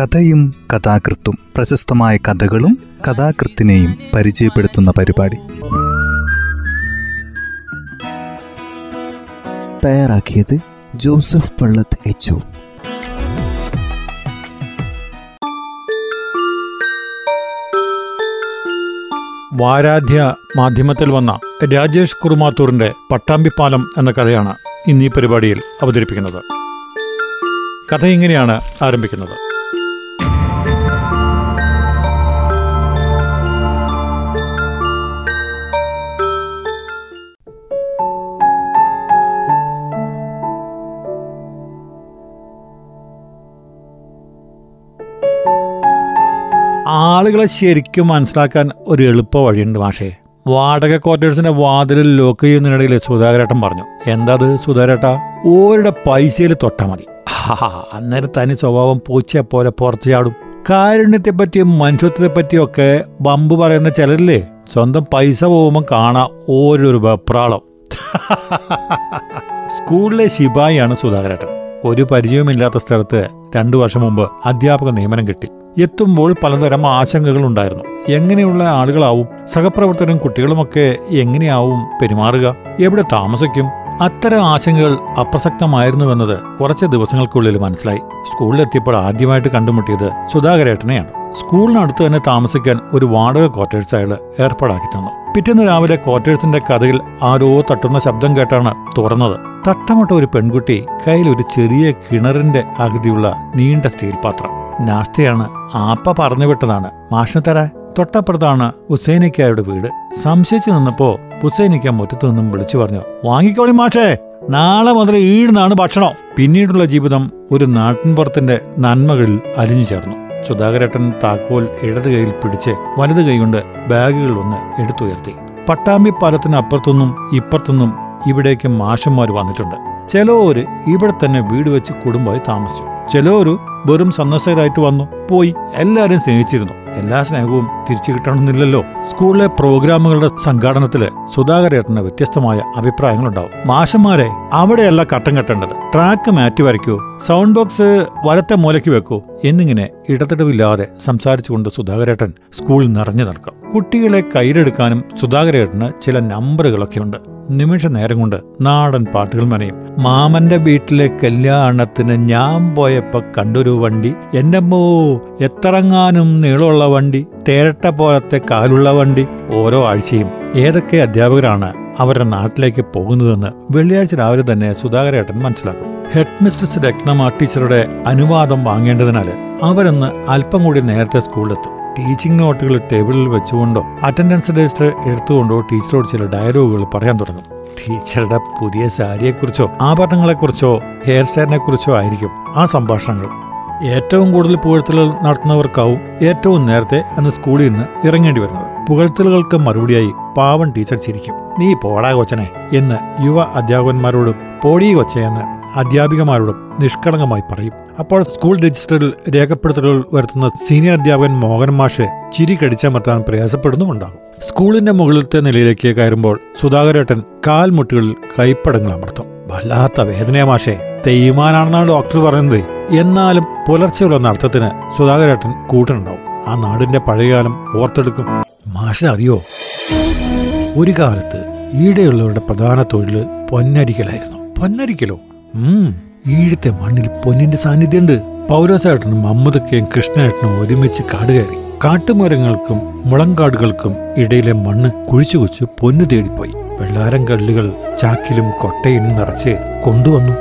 കഥയും കഥാകൃത്തും പ്രശസ്തമായ കഥകളും കഥാകൃത്തിനെയും പരിചയപ്പെടുത്തുന്ന പരിപാടി. തയ്യാറാക്കിയത് ജോസഫ് പള്ളത്ത് എച്ച് വാരാധ്യ മാധ്യമത്തിൽ വന്ന രാജേഷ് കുറുമാത്തൂറിന്റെ പട്ടാമ്പിപ്പാലം എന്ന കഥയാണ് ഇന്നീ ഈ പരിപാടിയിൽ അവതരിപ്പിക്കുന്നത്. കഥ ഇങ്ങനെയാണ് ആരംഭിക്കുന്നത്. ആളുകളെ ശരിക്കും മനസ്സിലാക്കാൻ ഒരു എളുപ്പ വഴിയുണ്ട് മാഷേ. വാടക ക്വാർട്ടേഴ്സിന്റെ വാതിലിൽ ലോക്ക് ചെയ്യുന്നതിനിടയിൽ സുധാകരേട്ടൻ പറഞ്ഞു. എന്താ സുധാകരേട്ടാ? ഓരുടെ പൈസയിൽ തൊട്ടാ മതി. അന്നേരം തനി സ്വഭാവം പൂച്ചയെ പോലെ പുറത്തു ചാടും. കാരുണ്യത്തെപ്പറ്റിയും മനുഷ്യത്വത്തെപ്പറ്റിയും ഒക്കെ ബമ്പ് പറയുന്ന ചിലരില്ലേ? സ്വന്തം പൈസ പോകുമ്പോൾ കാണാ ഓരോരു വെപ്രാളം. സ്കൂളിലെ ശിപായിയാണ് സുധാകരേട്ടൻ. ഒരു പരിചയവുമില്ലാത്ത സ്ഥലത്ത് രണ്ടു വർഷം മുമ്പ് അധ്യാപക നിയമനം കിട്ടി. എത്തുമ്പോൾ പലതരം ആശങ്കകൾ ഉണ്ടായിരുന്നു. എങ്ങനെയുള്ള ആളുകളാവും സഹപ്രവർത്തകരും കുട്ടികളുമൊക്കെ എങ്ങനെയാവും പെരുമാറുക? എവിടെ താമസിക്കും? അത്തരം ആശങ്കകൾ അപ്രസക്തമായിരുന്നുവെന്നത് കുറച്ച് ദിവസങ്ങൾക്കുള്ളിൽ മനസ്സിലായി. സ്കൂളിലെത്തിയപ്പോൾ ആദ്യമായിട്ട് കണ്ടുമുട്ടിയത് സുധാകരേട്ടനെയാണ്. സ്കൂളിനടുത്ത് തന്നെ താമസിക്കാൻ ഒരു വാടക ക്വാർട്ടേഴ്സ് അയാൾ ഏർപ്പാടാക്കി തന്നു. പിറ്റേന്ന് രാവിലെ ക്വാർട്ടേഴ്സിന്റെ കഥയിൽ ആരോ തട്ടുന്ന ശബ്ദം കേട്ടാണ് തുറന്നത്. തട്ടമുട്ട ഒരു പെൺകുട്ടി കയ്യിൽ ഒരു ചെറിയ കിണറിന്റെ ആകൃതിയുള്ള നീണ്ട സ്റ്റീൽ പാത്രം. നാസ്തയാണ് ആപ്പ പറഞ്ഞു വിട്ടതാണ്. മാഷിന് തരാ തൊട്ടപ്പുറത്താണ് ഹുസൈനിക്കായുടെ വീട്. സംശയിച്ചു നിന്നപ്പോ ഹുസൈനിക്ക മുറ്റത്തു നിന്നും വിളിച്ചു പറഞ്ഞു വാങ്ങിക്കോളി മാഷേ നാളെ മുതൽ ഈടുന്നാണ് ഭക്ഷണം. പിന്നീടുള്ള ജീവിതം ഒരു നാട്ടിൻപുറത്തിന്റെ നന്മകളിൽ അലിഞ്ഞു ചേർന്നു. സുധാകരേട്ടൻ താക്കോൽ ഇടത് കൈയിൽ പിടിച്ച് വലത് കൈകൊണ്ട് ബാഗുകൾ ഒന്ന് എടുത്തുയർത്തി. പട്ടാമ്പി പാലത്തിന് അപ്പുറത്തുനിന്നും ഇപ്പുറത്തുനിന്നും ഇവിടേക്ക് മാഷന്മാർ വന്നിട്ടുണ്ട്. ചിലവര് ഇവിടെ തന്നെ വീട് വെച്ച് കുടുംബമായി താമസിച്ചു. ചിലവര് വെറും സന്ദർശകരായിട്ട് വന്നു. പോയി എല്ലാവരും സ്നേഹിച്ചിരുന്നു. എല്ലാ സ്നേഹവും തിരിച്ചു കിട്ടണമെന്നില്ലല്ലോ. സ്കൂളിലെ പ്രോഗ്രാമുകളുടെ സംഘാടനത്തിൽ സുധാകരേട്ടന് വ്യത്യസ്തമായ അഭിപ്രായങ്ങളുണ്ടാവും. മാഷന്മാരെ അവിടെയല്ല കട്ടം കെട്ടേണ്ടത്. ട്രാക്ക് മാറ്റി വരയ്ക്കൂ. സൗണ്ട് ബോക്സ് വലത്തെ മൂലയ്ക്ക് വെക്കൂ. എന്നിങ്ങനെ ഇടതടവില്ലാതെ സംസാരിച്ചുകൊണ്ട് സുധാകരേട്ടൻ സ്കൂളിൽ നിറഞ്ഞു നിൽക്കും. കുട്ടികളെ കയ്യിലെടുക്കാനും സുധാകരേട്ടന് ചില നമ്പറുകളൊക്കെ ഉണ്ട് നിമിഷ നേരം കൊണ്ട് നാടൻ പാട്ടുകൾ മനയും. മാമന്റെ വീട്ടിലെ കല്യാണത്തിന് ഞാൻ പോയപ്പോ കണ്ടൊരു വണ്ടി. എന്റമ്മോ എത്രങ്ങാനും നീളമുള്ള വണ്ടി. തേരട്ട പോലത്തെ കാലുള്ള വണ്ടി. ഓരോ ആഴ്ചയും ഏതൊക്കെ അധ്യാപകരാണ് അവരുടെ നാട്ടിലേക്ക് പോകുന്നതെന്ന് വെള്ളിയാഴ്ച രാവിലെ തന്നെ സുധാകരേട്ടൻ മനസ്സിലാക്കും. ഹെഡ് മിസ്ട്രസ് രത്നമ ടീച്ചറുടെ അനുവാദം വാങ്ങേണ്ടതിനാൽ അവരൊന്ന് അല്പം കൂടി നേരത്തെ സ്കൂളിലെത്തും. ടീച്ചിങ് നോട്ടുകൾ ടേബിളിൽ വെച്ചുകൊണ്ടോ അറ്റൻഡൻസ് രജിസ്റ്റർ എടുത്തുകൊണ്ടോ ടീച്ചറോട് ചില ഡയലോഗുകൾ പറയാൻ തുടങ്ങും. ടീച്ചറുടെ പുതിയ സാരിയെക്കുറിച്ചോ ആഭരണങ്ങളെക്കുറിച്ചോ ഹെയർ സ്റ്റൈലിനെ കുറിച്ചോ ആയിരിക്കും ആ സംഭാഷണങ്ങൾ. ഏറ്റവും കൂടുതൽ പുകഴ്ത്തലുകൾ നടത്തുന്നവർക്കാവും ഏറ്റവും നേരത്തെ അന്ന് സ്കൂളിൽ നിന്ന് ഇറങ്ങേണ്ടി വരുന്നത്. പുകഴ്ത്തലുകൾക്ക് മറുപടിയായി പാവൻ ടീച്ചർ ചിരിക്കും. നീ പോടാ കൊച്ചനെ എന്ന് യുവ അധ്യാപകന്മാരോടും പോടീ കൊച്ചയെന്ന് അധ്യാപികമാരോടും നിഷ്കളങ്കമായി പറയും. അപ്പോൾ സ്കൂൾ രജിസ്റ്ററിൽ രേഖപ്പെടുത്തലുകൾ വരുത്തുന്ന സീനിയർ അധ്യാപകൻ മോഹൻ മാഷെ ചിരി കടിച്ചമർത്താൻ പ്രയാസപ്പെടുന്നുമുണ്ടാകും. സ്കൂളിന്റെ മുകളിലത്തെ നിലയിലേക്ക് കയറുമ്പോൾ സുധാകരേട്ടൻ കാൽമുട്ടുകളിൽ കൈപ്പടങ്ങൾ അമർത്തും. വല്ലാത്ത വേദനയ മാഷെ തെയ്യുമാനാണെന്നാണ് ഡോക്ടർ പറയുന്നത് എന്നാലും പുലർച്ചെയുള്ള നടത്തത്തിന് സുധാകരേട്ടൻ കൂട്ടുണ്ടാവും ആ നാടിന്റെ പഴയകാലം ഓർത്തെടുക്കും. മാഷ അറിയോ ഒരു കാലത്ത് ഈടെയുള്ളവരുടെ പ്രധാന തൊഴിൽ പൊന്നരിക്കലായിരുന്നു. പൊന്നരിക്കലോ? ഈഴത്തെ മണ്ണിൽ പൊന്നിന്റെ സാന്നിധ്യമുണ്ട്. പൗരസേട്ടനും മമ്മദക്കയും കൃഷ്ണേട്ടനും ഒരുമിച്ച് കാട് കയറി. കാട്ടുമരങ്ങൾക്കും മുളങ്കാടുകൾക്കും ഇടയിലെ മണ്ണ് കുഴിച്ചു കുഴിച്ച് പൊന്നു തേടിപ്പോയി. വെള്ളാരം കല്ലുകൾ ചാക്കിലും കൊട്ടയിലും നിറച്ച് കൊണ്ടുവന്നു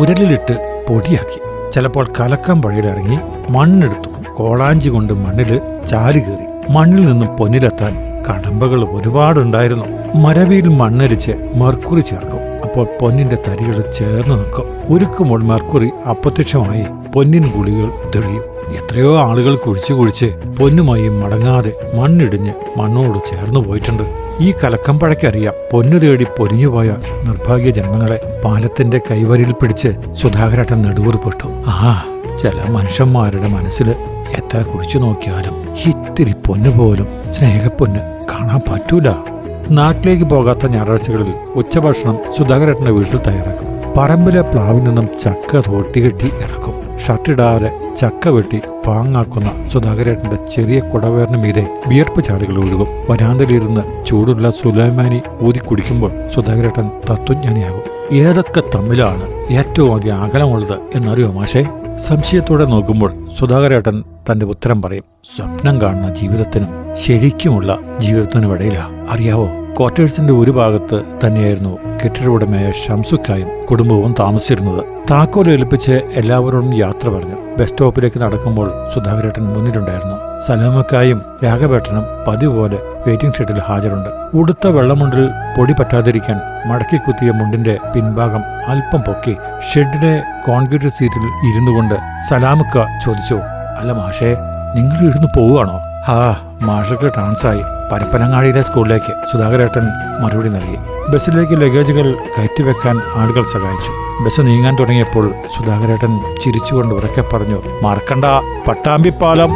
ഉരലിലിട്ട് പൊടിയാക്കി. ചിലപ്പോൾ കലക്കം പുഴയിലിറങ്ങി മണ്ണെടുത്തു. കോളാഞ്ചി കൊണ്ട് മണ്ണിൽ ചാൽ കയറി മണ്ണിൽ നിന്നും പൊന്നിലെത്താൻ കടമ്പകൾ ഒരുപാടുണ്ടായിരുന്നു. മരവിയിൽ മണ്ണരിച്ച് മർക്കുറി ചേർക്കും. അപ്പോൾ പൊന്നിന്റെ തരികൾ ചേർന്ന് നിൽക്കും. ഉരുക്കുമ്പോൾ മർക്കുറി അപ്രത്യക്ഷമായി പൊന്നിൻ ഗുളികൾ തെളിയും. എത്രയോ ആളുകൾ കുഴിച്ച് കുഴിച്ച് പൊന്നുമായി മടങ്ങാതെ മണ്ണിടിഞ്ഞ് മണ്ണോട് ചേർന്നു പോയിട്ടുണ്ട്. ഈ കലക്കം പഴക്കറിയാം. പൊന്നു തേടി പൊരിഞ്ഞുപോയ നിർഭാഗ്യ ജന്മങ്ങളെ പാലത്തിന്റെ കൈവരിയിൽ പിടിച്ച് സുധാകരട്ടൻ നെടുവൂർപ്പെട്ടു ആ ചില മനുഷ്യന്മാരുടെ മനസ്സിൽ എത്ര കുഴിച്ചു നോക്കിയാലും ഇത്തിരി പൊന്നു പോലും സ്നേഹപ്പൊന്ന് കാണാൻ പറ്റൂല. നാട്ടിലേക്ക് പോകാത്ത ഞായറാഴ്ചകളിൽ ഉച്ചഭക്ഷണം സുധാകരട്ടന്റെ വീട്ടിൽ തയ്യാറാക്കും. പറമ്പിലെ പ്ലാവിൽ നിന്നും ചക്ക തോട്ടികെട്ടി ഇറക്കും. ഷർട്ടിടാതെ ചക്ക വെട്ടി പാങ്ങാക്കുന്ന സുധാകരേട്ടന്റെ ചെറിയ കുടവേറിന് മീതെ വിയർപ്പ് ചാലുകൾ ഒഴുകും. വരാന്തലിരുന്ന് ചൂടുള്ള സുലൈമാനി ഊതി കുടിക്കുമ്പോൾ സുധാകരേട്ടൻ തത്വജ്ഞാനിയാകും. ഏതൊക്കെ തമ്മിലാണ് ഏറ്റവും അധികം അകലമുള്ളത് എന്നറിയോ മാഷേ? സംശയത്തോടെ നോക്കുമ്പോൾ സുധാകരേട്ടൻ തന്റെ ഉത്തരം പറയും. സ്വപ്നം കാണുന്ന ജീവിതത്തിനും ശരിക്കുമുള്ള ജീവിതത്തിന് ഇടയിലാ. അറിയാവോ ക്വാർട്ടേഴ്സിന്റെ ഒരു ഭാഗത്ത് തന്നെയായിരുന്നു കെട്ടിട ഉടമയായ ഷംസുക്കായും കുടുംബവും താമസിച്ചിരുന്നത്. താക്കോൽ ഏൽപ്പിച്ച് എല്ലാവരോടും യാത്ര പറഞ്ഞു. ബസ് സ്റ്റോപ്പിലേക്ക് നടക്കുമ്പോൾ സുധാകരേട്ടൻ മുന്നിലുണ്ടായിരുന്നു. സലമക്കായും രാഘവേട്ടനും പതിവ് പോലെ വെയിറ്റിംഗ് ഷെഡിൽ ഹാജരുണ്ട്. ഉടുത്ത വെള്ളമുണ്ടിൽ പൊടി പറ്റാതിരിക്കാൻ മടക്കി കുത്തിയ മുണ്ടിന്റെ പിൻഭാഗം അല്പം പൊക്കി ഷെഡിലെ കോൺക്രീറ്റ് സീറ്റിൽ ഇരുന്നു കൊണ്ട് സലാമക്ക ചോദിച്ചു അല്ല മാഷേ നിങ്ങൾ ഇരുന്ന് പോവുകയാണോ? ഹാ മാഷക്ക് ട്രാൻസായി പരപ്പനങ്ങാടിയിലെ സ്കൂളിലേക്ക് സുധാകരേട്ടൻ മറുപടി നൽകി. ബസ്സിലേക്ക് ലഗേജുകൾ കയറ്റിവെക്കാൻ ആളുകൾ സഹായിച്ചു. ബസ് നീങ്ങാൻ തുടങ്ങിയപ്പോൾ സുധാകരേട്ടൻ ചിരിച്ചുകൊണ്ട് ഉറക്കെ പറഞ്ഞു മറക്കണ്ട പട്ടാമ്പിപ്പാലം.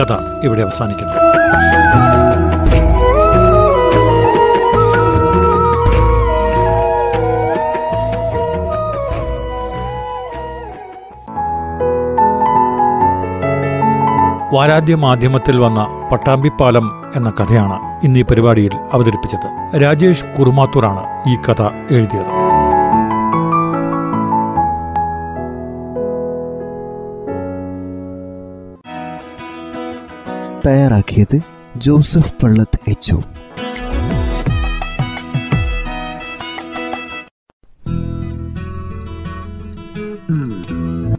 കഥ ഇവിടെ അവസാനിക്കുന്നു. വാരാദ്യ മാധ്യമത്തിൽ വന്ന പട്ടാമ്പിപ്പാലം എന്ന കഥയാണ് ഇന്ന് ഈ പരിപാടിയിൽ അവതരിപ്പിച്ചത്. രാജേഷ് കുറുമാത്തൂറാണ് ഈ കഥ എഴുതിയത്. തയ്യാറാക്കിയത് ജോസഫ് പള്ളത്ത് എച്ച്